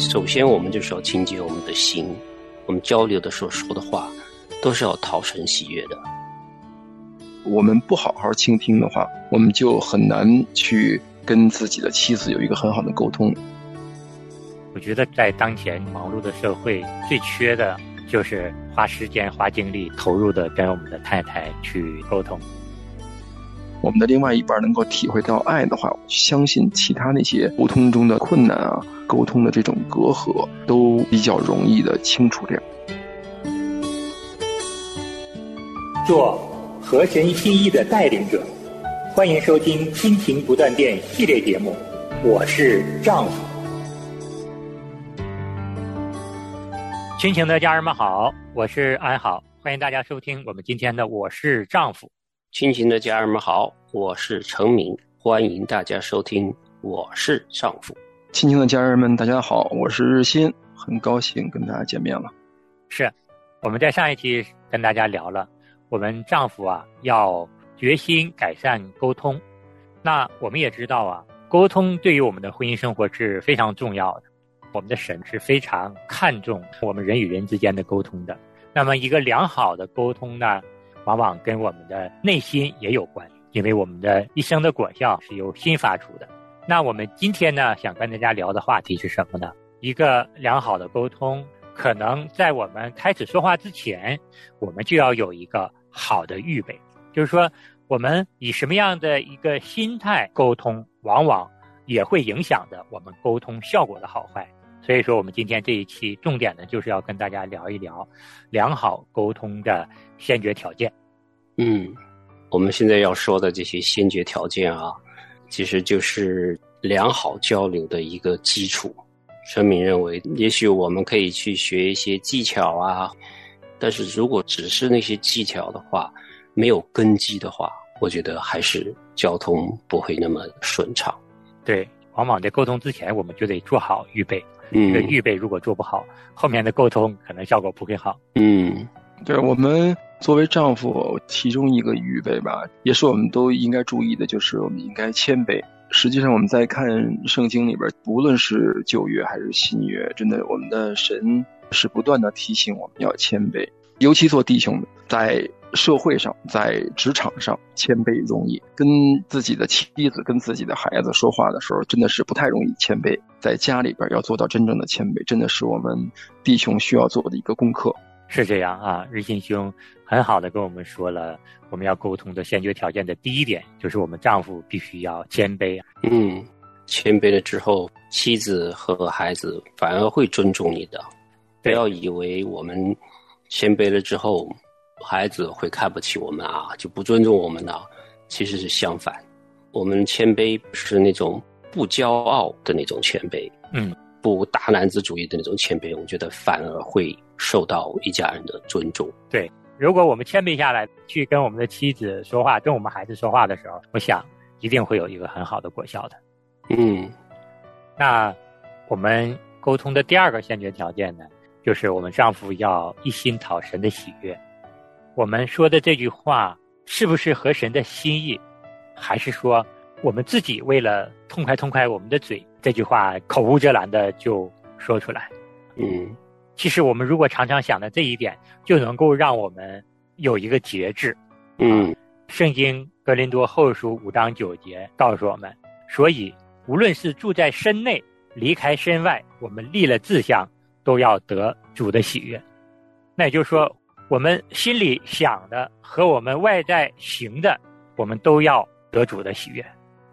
首先，我们就是要清洁我们的心。我们交流的时候说的话，都是要讨神喜悦的。我们不好好倾听的话，我们就很难去跟自己的妻子有一个很好的沟通。我觉得在当前忙碌的社会，最缺的就是花时间、花精力、投入的跟我们的太太去沟通。我们的另外一半能够体会到爱的话，相信其他那些沟通中的困难啊，沟通的这种隔阂都比较容易的清除掉。做和神心意的带领者，欢迎收听《亲情不断电》系列节目。我是丈夫。亲情的家人们好，我是安好，欢迎大家收听我们今天的《我是丈夫》。亲情的家人们好，我是程明，欢迎大家收听《我是丈夫》。亲情的家人们，大家好，我是日新，很高兴跟大家见面了。是，我们在上一期跟大家聊了，我们丈夫啊要决心改善沟通。那我们也知道啊，沟通对于我们的婚姻生活是非常重要的。我们的神是非常看重我们人与人之间的沟通的。那么，一个良好的沟通呢？往往跟我们的内心也有关，因为我们的一生的果效是由心发出的。那我们今天呢，想跟大家聊的话题是什么呢？一个良好的沟通，可能在我们开始说话之前，我们就要有一个好的预备。就是说，我们以什么样的一个心态沟通，往往也会影响着我们沟通效果的好坏。所以说，我们今天这一期重点呢，就是要跟大家聊一聊良好沟通的先决条件。嗯，我们现在要说的这些先决条件啊，其实就是良好交流的一个基础。陈敏认为，也许我们可以去学一些技巧啊，但是如果只是那些技巧的话，没有根基的话，我觉得还是交通不会那么顺畅。对，往往在沟通之前，我们就得做好预备。嗯，这预备如果做不好，后面的沟通可能效果不会好。嗯，对我们作为丈夫，其中一个预备吧，也是我们都应该注意的，就是我们应该谦卑。实际上，我们在看圣经里边，无论是旧约还是新约，真的，我们的神是不断的提醒我们要谦卑，尤其做弟兄的，在。社会上，在职场上，谦卑容易；跟自己的妻子、跟自己的孩子说话的时候，真的是不太容易谦卑。在家里边要做到真正的谦卑，真的是我们弟兄需要做的一个功课。是这样啊，日新兄很好的跟我们说了，我们要沟通的先决条件的第一点，就是我们丈夫必须要谦卑。嗯，谦卑了之后，妻子和孩子反而会尊重你的。不要以为我们谦卑了之后。孩子会看不起我们啊，就不尊重我们了。其实是相反，我们谦卑是那种不骄傲的那种谦卑，嗯，不大男子主义的那种谦卑。我觉得反而会受到一家人的尊重。对，如果我们谦卑下来，去跟我们的妻子说话，跟我们孩子说话的时候，我想一定会有一个很好的果效的。嗯，那我们沟通的第二个先决条件呢，就是我们丈夫要一心讨神的喜悦。我们说的这句话是不是合神的心意，还是说我们自己为了痛快痛快我们的嘴，这句话口无遮拦的就说出来？嗯，其实我们如果常常想的这一点，就能够让我们有一个节制。嗯，圣经格林多后书五章九节告诉我们，所以无论是住在身内，离开身外，我们立了志向，都要得主的喜悦。那也就是说。我们心里想的和我们外在行的，我们都要得主的喜悦。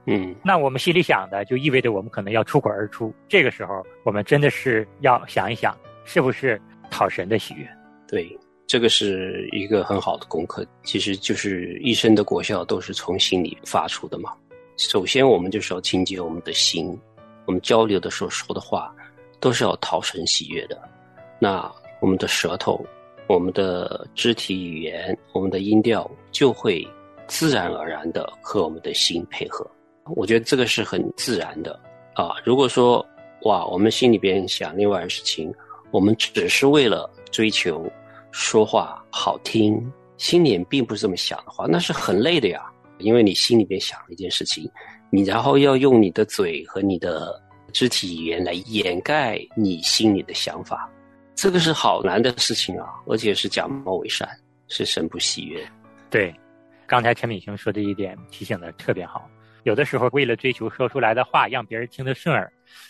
嗯，那我们心里想的，就意味着我们可能要出口而出。这个时候，我们真的是要想一想，是不是讨神的喜悦？对，这个是一个很好的功课。其实就是一生的果效都是从心里发出的嘛。首先，我们就是要清洁我们的心，我们交流的时候说的话，都是要讨神喜悦的。那我们的舌头。我们的肢体语言，我们的音调就会自然而然的和我们的心配合。我觉得这个是很自然的啊。如果说哇，我们心里边想另外的事情，我们只是为了追求说话好听，心里并不是这么想的话，那是很累的呀。因为你心里边想了一件事情，你然后要用你的嘴和你的肢体语言来掩盖你心里的想法，这个是好难的事情啊，而且是假冒伪善，是神不喜悦。对，刚才陈敏雄说的一点提醒的特别好。有的时候为了追求说出来的话让别人听得顺耳，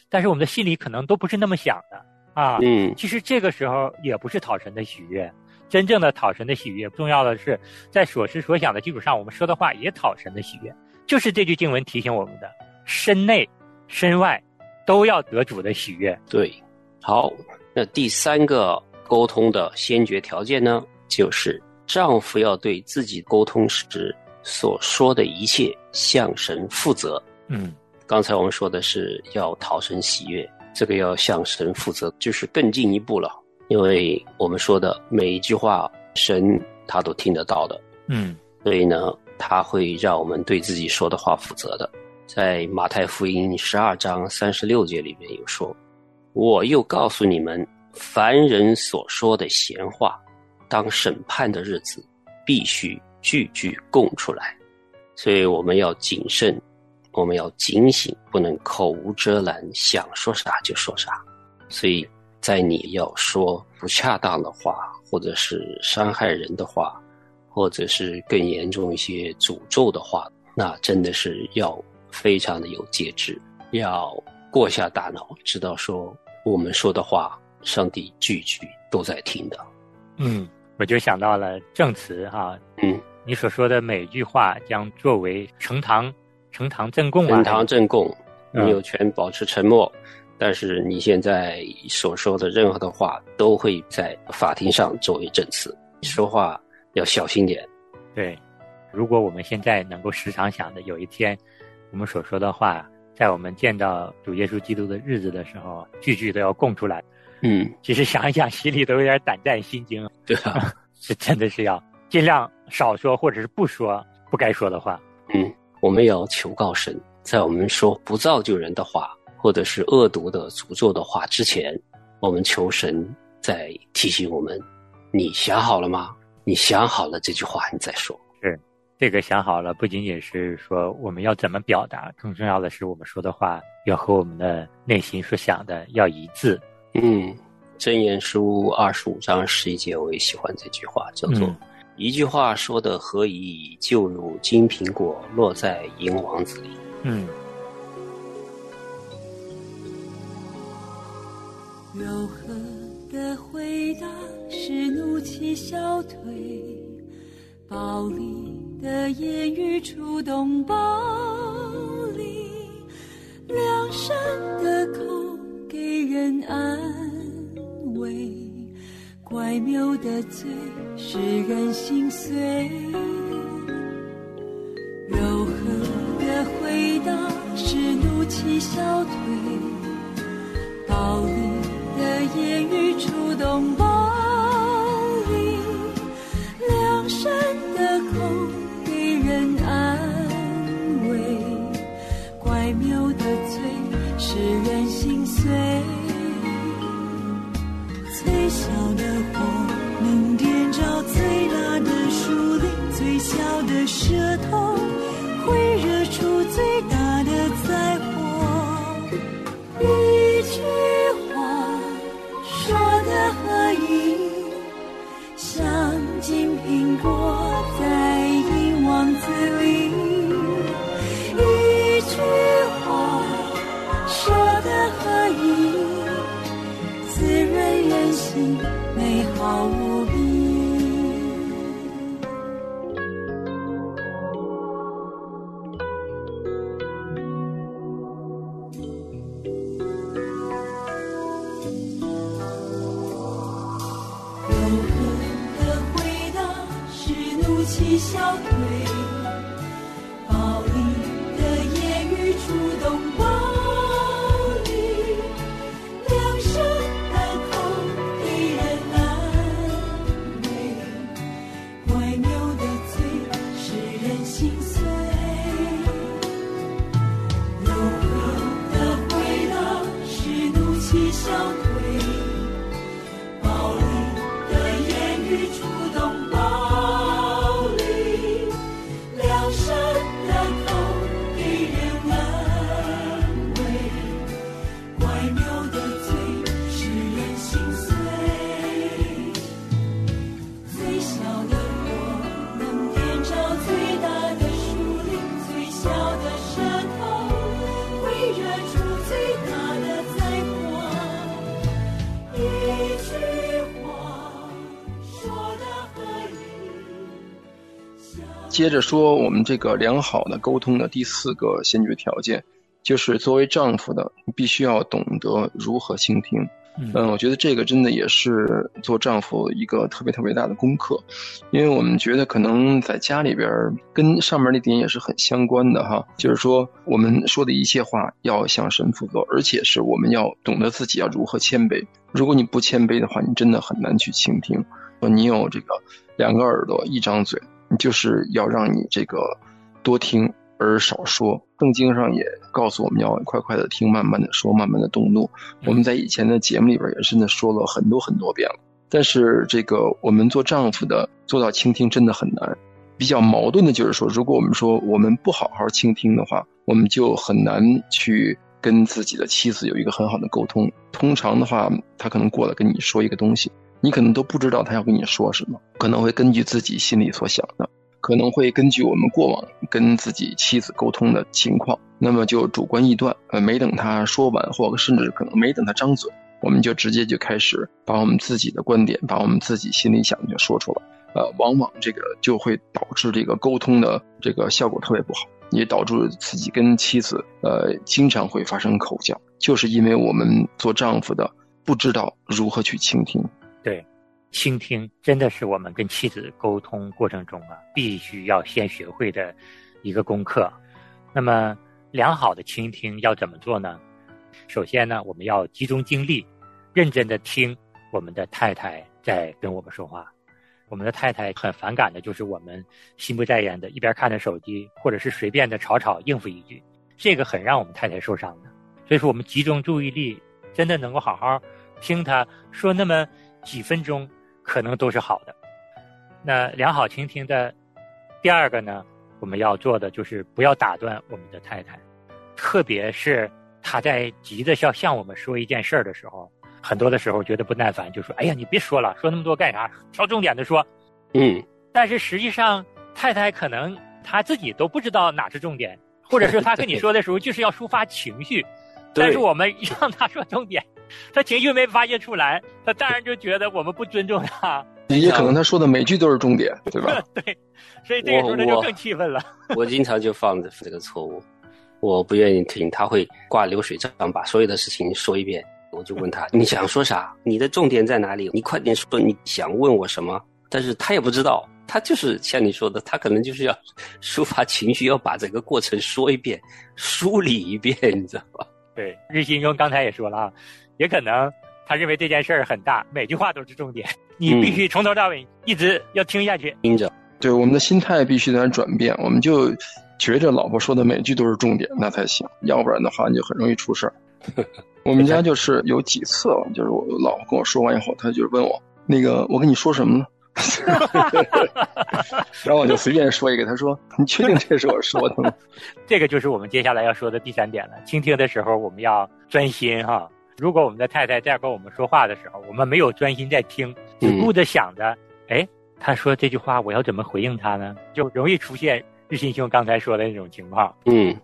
但是我们的心里可能都不是那么想的啊。嗯，其实这个时候也不是讨神的喜悦，真正的讨神的喜悦，重要的是在所思所想的基础上，我们说的话也讨神的喜悦。就是这句经文提醒我们的，身内、身外都要得主的喜悦。对，好，那第三个沟通的先决条件呢，就是丈夫要对自己沟通时所说的一切向神负责。嗯，刚才我们说的是要讨神喜悦，这个要向神负责，就是更进一步了，因为我们说的每一句话，神他都听得到的。嗯，所以呢。他会让我们对自己说的话负责的。在马太福音十二章三十六节里面有说：“我又告诉你们，凡人所说的闲话，当审判的日子，必须句句供出来。所以我们要谨慎，我们要警醒，不能口无遮拦，想说啥就说啥。所以在你要说不恰当的话，或者是伤害人的话。”或者是更严重一些诅咒的话，那真的是要非常的有节制，要过下大脑，知道说我们说的话，上帝句句都在听的。嗯，我就想到了证词哈，嗯，你所说的每句话将作为呈堂呈堂证供啊，呈堂证供，你有权保持沉默，但是你现在所说的任何的话都会在法庭上作为证词，说话。要小心点，对。如果我们现在能够时常想着有一天，我们所说的话，在我们见到主耶稣基督的日子的时候，句句都要供出来。嗯，其实想一想，心里都有点胆战心惊。对啊，是真的是要尽量少说，或者是不说不该说的话。嗯，我们要求告神，在我们说不造就人的话，或者是恶毒的诅咒的话之前，我们求神在提醒我们：你想好了吗？你想好了这句话，你再说。是，这个想好了，不仅仅是说我们要怎么表达，更重要的是我们说的话要和我们的内心所想的要一致。嗯，箴言书二十五章十一节，我也喜欢这句话，叫做“一句话说的何以，就如金苹果落在银王子里。”嗯。柔和的回答。是怒气消退，暴力的言语触动暴力，良善的口给人安慰，怪谬的嘴使人心碎。柔和的回答是怒气消退，暴力的言语触动接着说，我们这个良好的沟通的第四个先决条件，就是作为丈夫的，你必须要懂得如何倾听。嗯，我觉得这个真的也是做丈夫一个特别特别大的功课，因为我们觉得可能在家里边跟上面那点也是很相关的哈，就是说我们说的一切话要向神负责，而且是我们要懂得自己要如何谦卑。如果你不谦卑的话，你真的很难去倾听。你有这个两个耳朵一张嘴，你就是要让你这个多听。而少说，圣经上也告诉我们要快快的听，慢慢的说，慢慢的动怒。我们在以前的节目里边也真的说了很多很多遍了。但是这个我们做丈夫的做到倾听真的很难。比较矛盾的就是说，如果我们说我们不好好倾听的话，我们就很难去跟自己的妻子有一个很好的沟通。通常的话，他可能过来跟你说一个东西，你可能都不知道他要跟你说什么，可能会根据自己心里所想的。可能会根据我们过往跟自己妻子沟通的情况，那么就主观臆断，呃，没等他说完，或甚至可能没等他张嘴，我们就直接就开始把我们自己的观点，把我们自己心里想的就说出来，呃，往往这个就会导致这个沟通的这个效果特别不好，也导致自己跟妻子呃经常会发生口角，就是因为我们做丈夫的不知道如何去倾听，对。倾听真的是我们跟妻子沟通过程中啊，必须要先学会的一个功课。那么，良好的倾听要怎么做呢？首先呢，我们要集中精力，认真的听我们的太太在跟我们说话。我们的太太很反感的就是我们心不在焉的，一边看着手机，或者是随便的吵吵应付一句，这个很让我们太太受伤的。所以说，我们集中注意力，真的能够好好听她说那么几分钟。可能都是好的。那良好倾听的第二个呢，我们要做的就是不要打断我们的太太，特别是她在急着要向我们说一件事儿的时候，很多的时候觉得不耐烦，就说：“哎呀，你别说了，说那么多干啥？挑重点的说。”嗯。但是实际上，太太可能她自己都不知道哪是重点，或者是她跟你说的时候就是要抒发情绪，但是我们让他说重点。他情绪没发泄出来，他当然就觉得我们不尊重他。也可能他说的每句都是重点，对吧？对，所以这个时候他就更气愤了。我经常就犯这个错误，我不愿意听，他会挂流水账，把所有的事情说一遍。我就问他：“ 你想说啥？你的重点在哪里？你快点说，你想问我什么？”但是他也不知道，他就是像你说的，他可能就是要抒发情绪，要把整个过程说一遍，梳理一遍，你知道吧？对，日新中刚才也说了啊。也可能他认为这件事儿很大，每句话都是重点，你必须从头到尾一直要听下去。听着，对我们的心态必须在转变，我们就觉着老婆说的每句都是重点，那才行，要不然的话你就很容易出事儿。我们家就是有几次，就是我老婆跟我说完以后，她就问我那个我跟你说什么呢？然后我就随便说一个，他说你确定这是我说的吗？这个就是我们接下来要说的第三点了。倾听的时候我们要专心哈。如果我们的太太在跟我们说话的时候，我们没有专心在听，只顾着想着，哎，他说这句话我要怎么回应他呢？就容易出现日新兄刚才说的那种情况。嗯，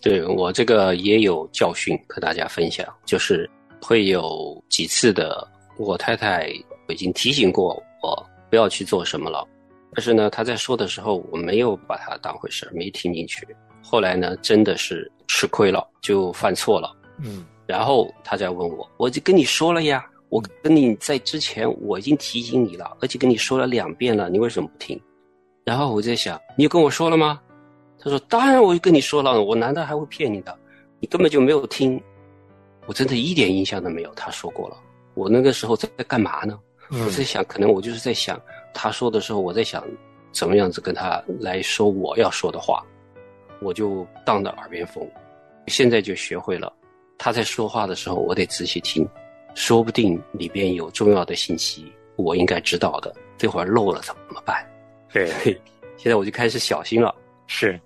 对我这个也有教训和大家分享，就是会有几次的，我太太已经提醒过我不要去做什么了，但是呢，他在说的时候我没有把他当回事没听进去。后来呢，真的是吃亏了，就犯错了。嗯。然后他再问我，我就跟你说了呀，我跟你在之前我已经提醒你了，而且跟你说了两遍了，你为什么不听？然后我在想，你跟我说了吗？他说，当然我就跟你说了，我难道还会骗你的？你根本就没有听，我真的一点印象都没有。他说过了，我那个时候在干嘛呢？我在想，可能我就是在想，他说的时候，我在想，怎么样子跟他来说我要说的话，我就当着耳边风，现在就学会了。他在说话的时候，我得仔细听，说不定里边有重要的信息，我应该知道的。这会儿漏了怎么办？对，现在我就开始小心了。是，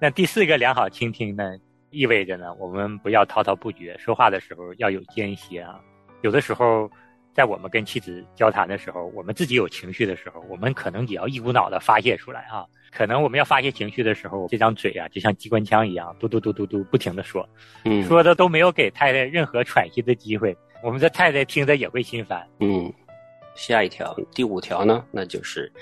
那第四个良好倾听呢，意味着呢，我们不要滔滔不绝，说话的时候要有间隙啊。有的时候，在我们跟妻子交谈的时候，我们自己有情绪的时候，我们可能也要一股脑的发泄出来啊。可能我们要发泄情绪的时候，这张嘴啊，就像机关枪一样，嘟嘟嘟嘟嘟，不停的说，嗯，说的都没有给太太任何喘息的机会。我们的太太听着也会心烦。嗯，下一条，第五条呢，那就是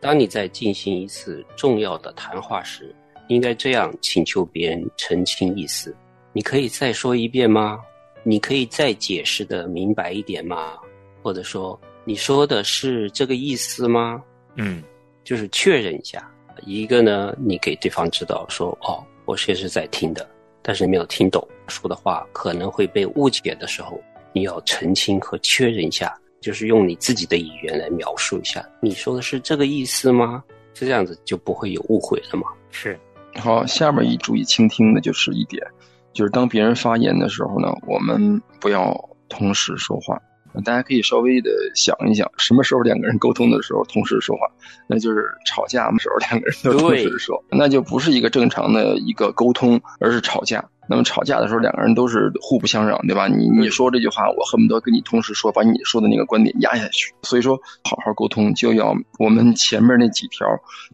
当你在进行一次重要的谈话时，应该这样请求别人澄清意思：你可以再说一遍吗？你可以再解释的明白一点吗？或者说，你说的是这个意思吗？嗯，就是确认一下。一个呢，你给对方知道说，哦，我确实在听的，但是没有听懂说的话，可能会被误解的时候，你要澄清和确认一下，就是用你自己的语言来描述一下，你说的是这个意思吗？是这样子就不会有误会了嘛。是。好，下面一注意倾听的就是一点，就是当别人发言的时候呢，我们不要同时说话。大家可以稍微的想一想，什么时候两个人沟通的时候同时说话？那就是吵架的时候，两个人都同时说，那就不是一个正常的一个沟通，而是吵架。那么吵架的时候，两个人都是互不相让，对吧？你你说这句话，我恨不得跟你同时说，把你说的那个观点压下去。所以说，好好沟通就要我们前面那几条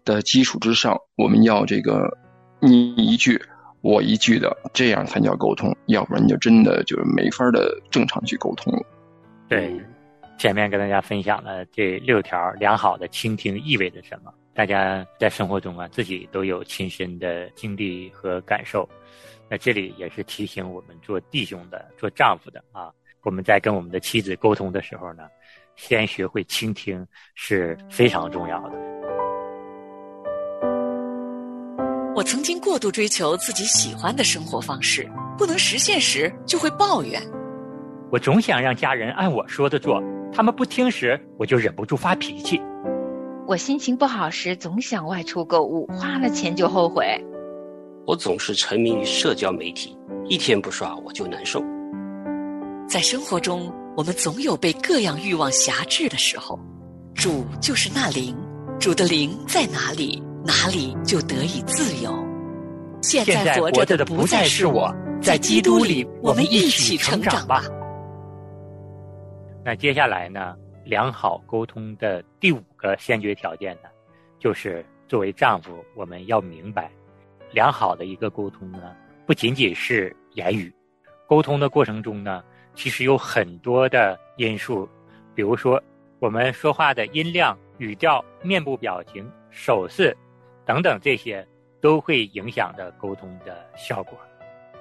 的基础之上，我们要这个你一句我一句的，这样才叫沟通，要不然你就真的就是没法的正常去沟通了。对，前面跟大家分享了这六条良好的倾听意味着什么，大家在生活中啊自己都有亲身的经历和感受。那这里也是提醒我们做弟兄的、做丈夫的啊，我们在跟我们的妻子沟通的时候呢，先学会倾听是非常重要的。我曾经过度追求自己喜欢的生活方式，不能实现时就会抱怨。我总想让家人按我说的做，他们不听时，我就忍不住发脾气。我心情不好时，总想外出购物，花了钱就后悔。我总是沉迷于社交媒体，一天不刷我就难受。在生活中，我们总有被各样欲望辖制的时候。主就是那灵，主的灵在哪里，哪里就得以自由。现在活着的不再是我，在基督里，我们一起成长吧。那接下来呢？良好沟通的第五个先决条件呢，就是作为丈夫，我们要明白，良好的一个沟通呢，不仅仅是言语，沟通的过程中呢，其实有很多的因素，比如说我们说话的音量、语调、面部表情、手势等等，这些都会影响着沟通的效果。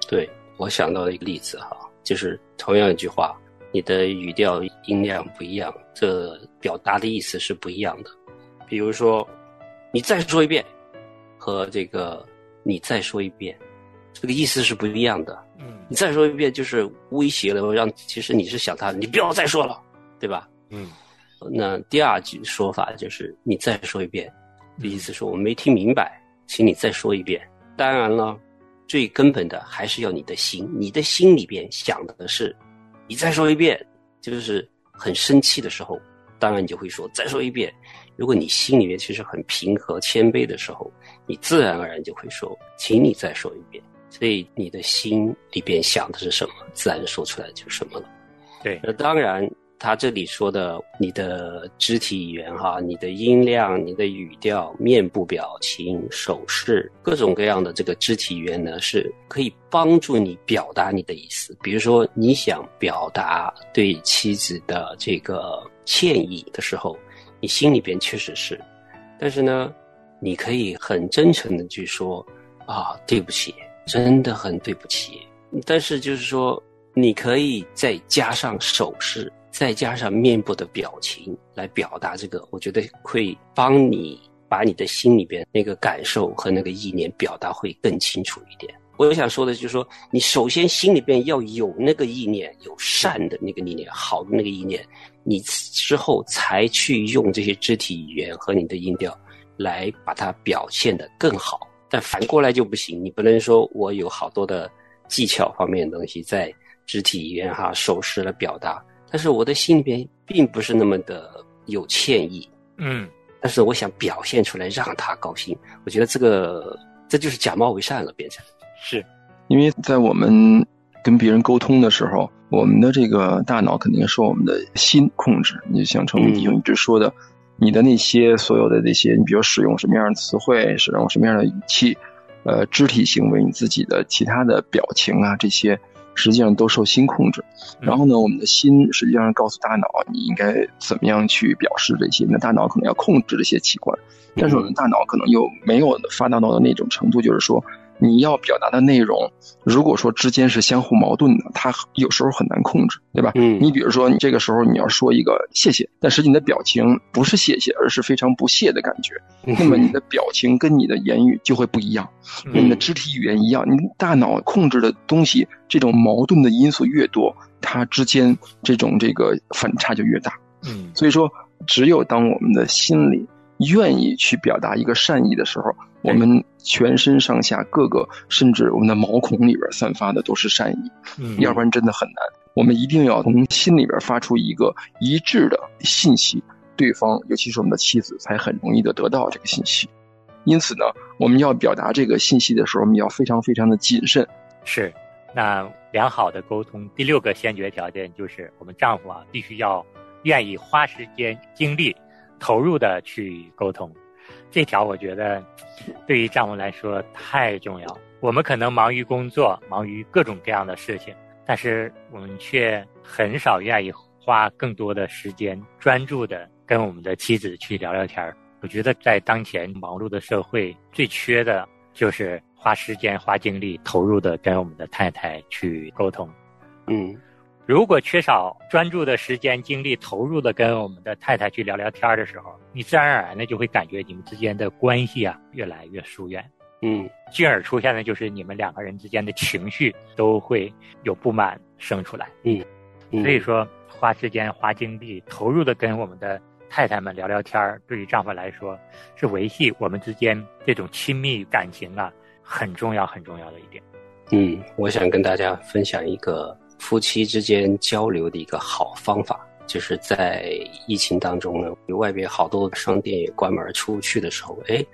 对我想到一个例子哈，就是同样一句话。你的语调音量不一样，这表达的意思是不一样的。比如说，你再说一遍，和这个你再说一遍，这个意思是不一样的。嗯，你再说一遍就是威胁了，让其实你是想他，你不要再说了，对吧？嗯，那第二句说法就是你再说一遍，的意思是我没听明白，请你再说一遍。当然了，最根本的还是要你的心，你的心里边想的是。你再说一遍，就是很生气的时候，当然你就会说再说一遍。如果你心里面其实很平和、谦卑的时候，你自然而然就会说，请你再说一遍。所以你的心里边想的是什么，自然说出来就是什么了。对，那当然。他这里说的，你的肢体语言哈，你的音量、你的语调、面部表情、手势，各种各样的这个肢体语言呢，是可以帮助你表达你的意思。比如说，你想表达对妻子的这个歉意的时候，你心里边确实是，但是呢，你可以很真诚的去说啊，对不起，真的很对不起。但是就是说，你可以再加上手势。再加上面部的表情来表达这个，我觉得会帮你把你的心里边那个感受和那个意念表达会更清楚一点。我想说的就是说，你首先心里边要有那个意念，有善的那个意念，好的那个意念，你之后才去用这些肢体语言和你的音调来把它表现得更好。但反过来就不行，你不能说我有好多的技巧方面的东西在肢体语言哈手势来表达。但是我的心里边并不是那么的有歉意，嗯，但是我想表现出来让他高兴。我觉得这个这就是假冒为善了，变成是，因为在我们跟别人沟通的时候，我们的这个大脑肯定受我们的心控制。你就像陈文迪一直说的，你的那些所有的那些，你比如使用什么样的词汇，使用什么样的语气，呃，肢体行为，你自己的其他的表情啊这些。实际上都受心控制。然后呢，我们的心实际上告诉大脑你应该怎么样去表示这些，那大脑可能要控制这些器官，但是我们大脑可能又没有发达到的那种程度，就是说。你要表达的内容，如果说之间是相互矛盾的，它有时候很难控制，对吧？嗯，你比如说，你这个时候你要说一个谢谢，但实际你的表情不是谢谢，而是非常不屑的感觉。那么你的表情跟你的言语就会不一样，跟你的肢体语言一样。你大脑控制的东西，这种矛盾的因素越多，它之间这种这个反差就越大。嗯，所以说，只有当我们的心里愿意去表达一个善意的时候。我们全身上下各个，甚至我们的毛孔里边散发的都是善意，嗯，要不然真的很难。我们一定要从心里边发出一个一致的信息，对方，尤其是我们的妻子，才很容易的得到这个信息。因此呢，我们要表达这个信息的时候，我们要非常非常的谨慎。是，那良好的沟通第六个先决条件就是，我们丈夫啊，必须要愿意花时间、精力、投入的去沟通。这条我觉得，对于丈夫来说太重要。我们可能忙于工作，忙于各种各样的事情，但是我们却很少愿意花更多的时间，专注的跟我们的妻子去聊聊天儿。我觉得在当前忙碌的社会，最缺的就是花时间、花精力、投入的跟我们的太太去沟通。嗯。如果缺少专注的时间、精力，投入的跟我们的太太去聊聊天的时候，你自然而然的就会感觉你们之间的关系啊越来越疏远，嗯，进而出现的就是你们两个人之间的情绪都会有不满生出来，嗯，所以说花时间、花精力、投入的跟我们的太太们聊聊天儿对于丈夫来说是维系我们之间这种亲密感情啊很重要、很重要的一点。嗯，我想跟大家分享一个。夫妻之间交流的一个好方法，就是在疫情当中呢，外边好多商店也关门出不去的时候，哎，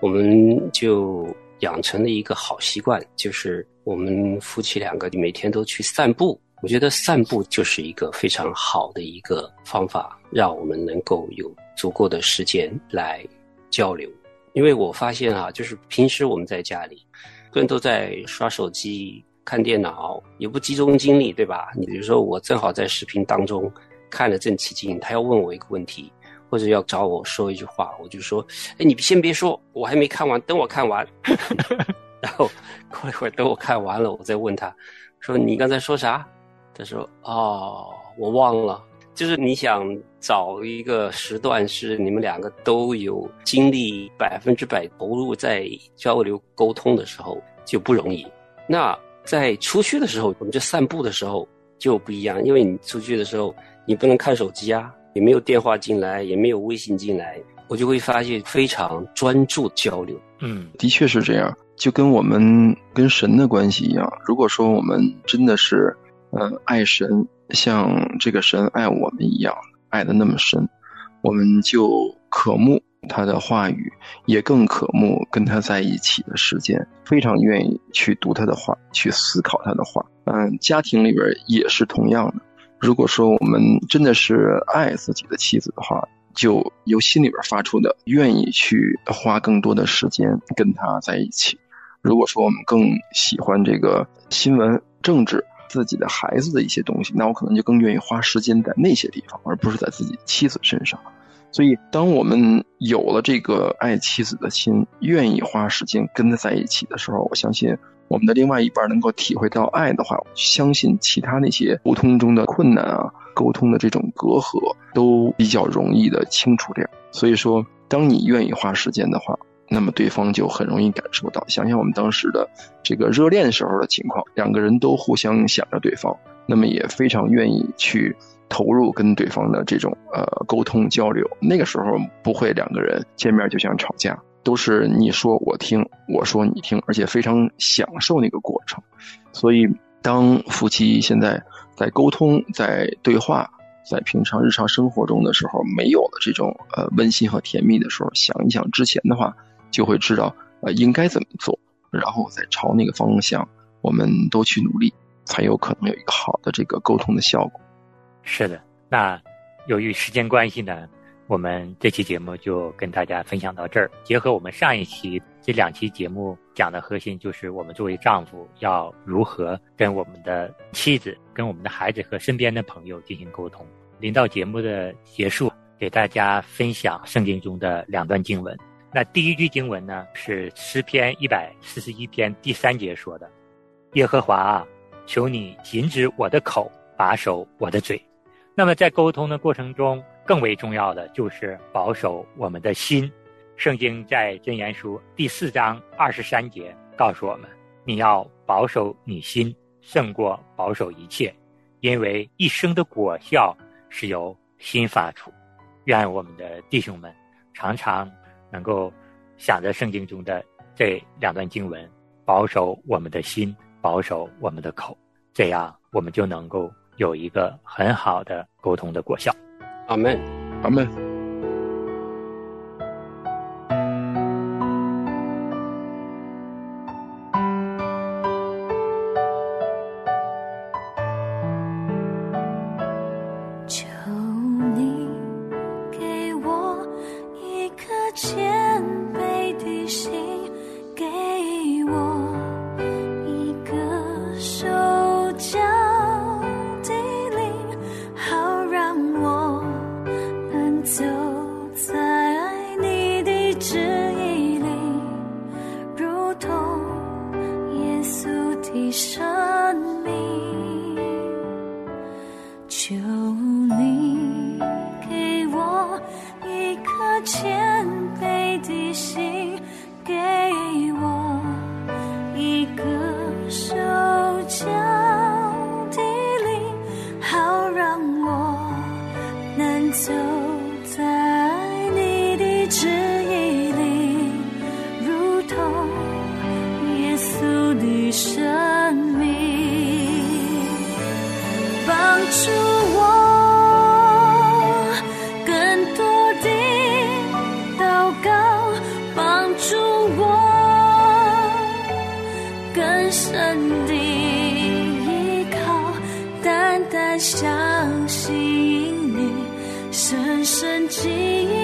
我们就养成了一个好习惯，就是我们夫妻两个每天都去散步。我觉得散步就是一个非常好的一个方法，让我们能够有足够的时间来交流。因为我发现啊，就是平时我们在家里，个人都在刷手机。看电脑也不集中精力，对吧？你比如说，我正好在视频当中看得正起劲，他要问我一个问题，或者要找我说一句话，我就说：“哎，你先别说，我还没看完，等我看完。”然后过一会儿，等我看完了，我再问他，说：“你刚才说啥？”他说：“哦，我忘了。”就是你想找一个时段，是你们两个都有精力百分之百投入在交流沟通的时候，就不容易。那。在出去的时候，我们就散步的时候就不一样，因为你出去的时候，你不能看手机啊，也没有电话进来，也没有微信进来，我就会发现非常专注交流。嗯，的确是这样，就跟我们跟神的关系一样。如果说我们真的是，嗯，爱神，像这个神爱我们一样，爱的那么深，我们就渴慕。他的话语也更渴慕跟他在一起的时间，非常愿意去读他的话，去思考他的话。嗯，家庭里边也是同样的。如果说我们真的是爱自己的妻子的话，就由心里边发出的，愿意去花更多的时间跟他在一起。如果说我们更喜欢这个新闻、政治、自己的孩子的一些东西，那我可能就更愿意花时间在那些地方，而不是在自己妻子身上。所以，当我们有了这个爱妻子的心，愿意花时间跟他在一起的时候，我相信我们的另外一半能够体会到爱的话，相信其他那些沟通中的困难啊，沟通的这种隔阂都比较容易的清除掉。所以说，当你愿意花时间的话，那么对方就很容易感受到。想想我们当时的这个热恋时候的情况，两个人都互相想着对方，那么也非常愿意去。投入跟对方的这种呃沟通交流，那个时候不会两个人见面就想吵架，都是你说我听，我说你听，而且非常享受那个过程。所以，当夫妻现在在沟通、在对话、在平常日常生活中的时候，没有了这种呃温馨和甜蜜的时候，想一想之前的话，就会知道呃应该怎么做，然后再朝那个方向，我们都去努力，才有可能有一个好的这个沟通的效果。是的，那由于时间关系呢，我们这期节目就跟大家分享到这儿。结合我们上一期这两期节目讲的核心，就是我们作为丈夫要如何跟我们的妻子、跟我们的孩子和身边的朋友进行沟通。临到节目的结束，给大家分享圣经中的两段经文。那第一句经文呢，是诗篇一百四十一篇第三节说的：“耶和华啊，求你禁止我的口，把守我的嘴。”那么在沟通的过程中，更为重要的就是保守我们的心。圣经在箴言书第四章二十三节告诉我们：“你要保守你心，胜过保守一切，因为一生的果效是由心发出。”愿我们的弟兄们常常能够想着圣经中的这两段经文，保守我们的心，保守我们的口，这样我们就能够有一个很好的沟通的果效。阿门，阿门。深深的依靠，淡淡相信你，深深记忆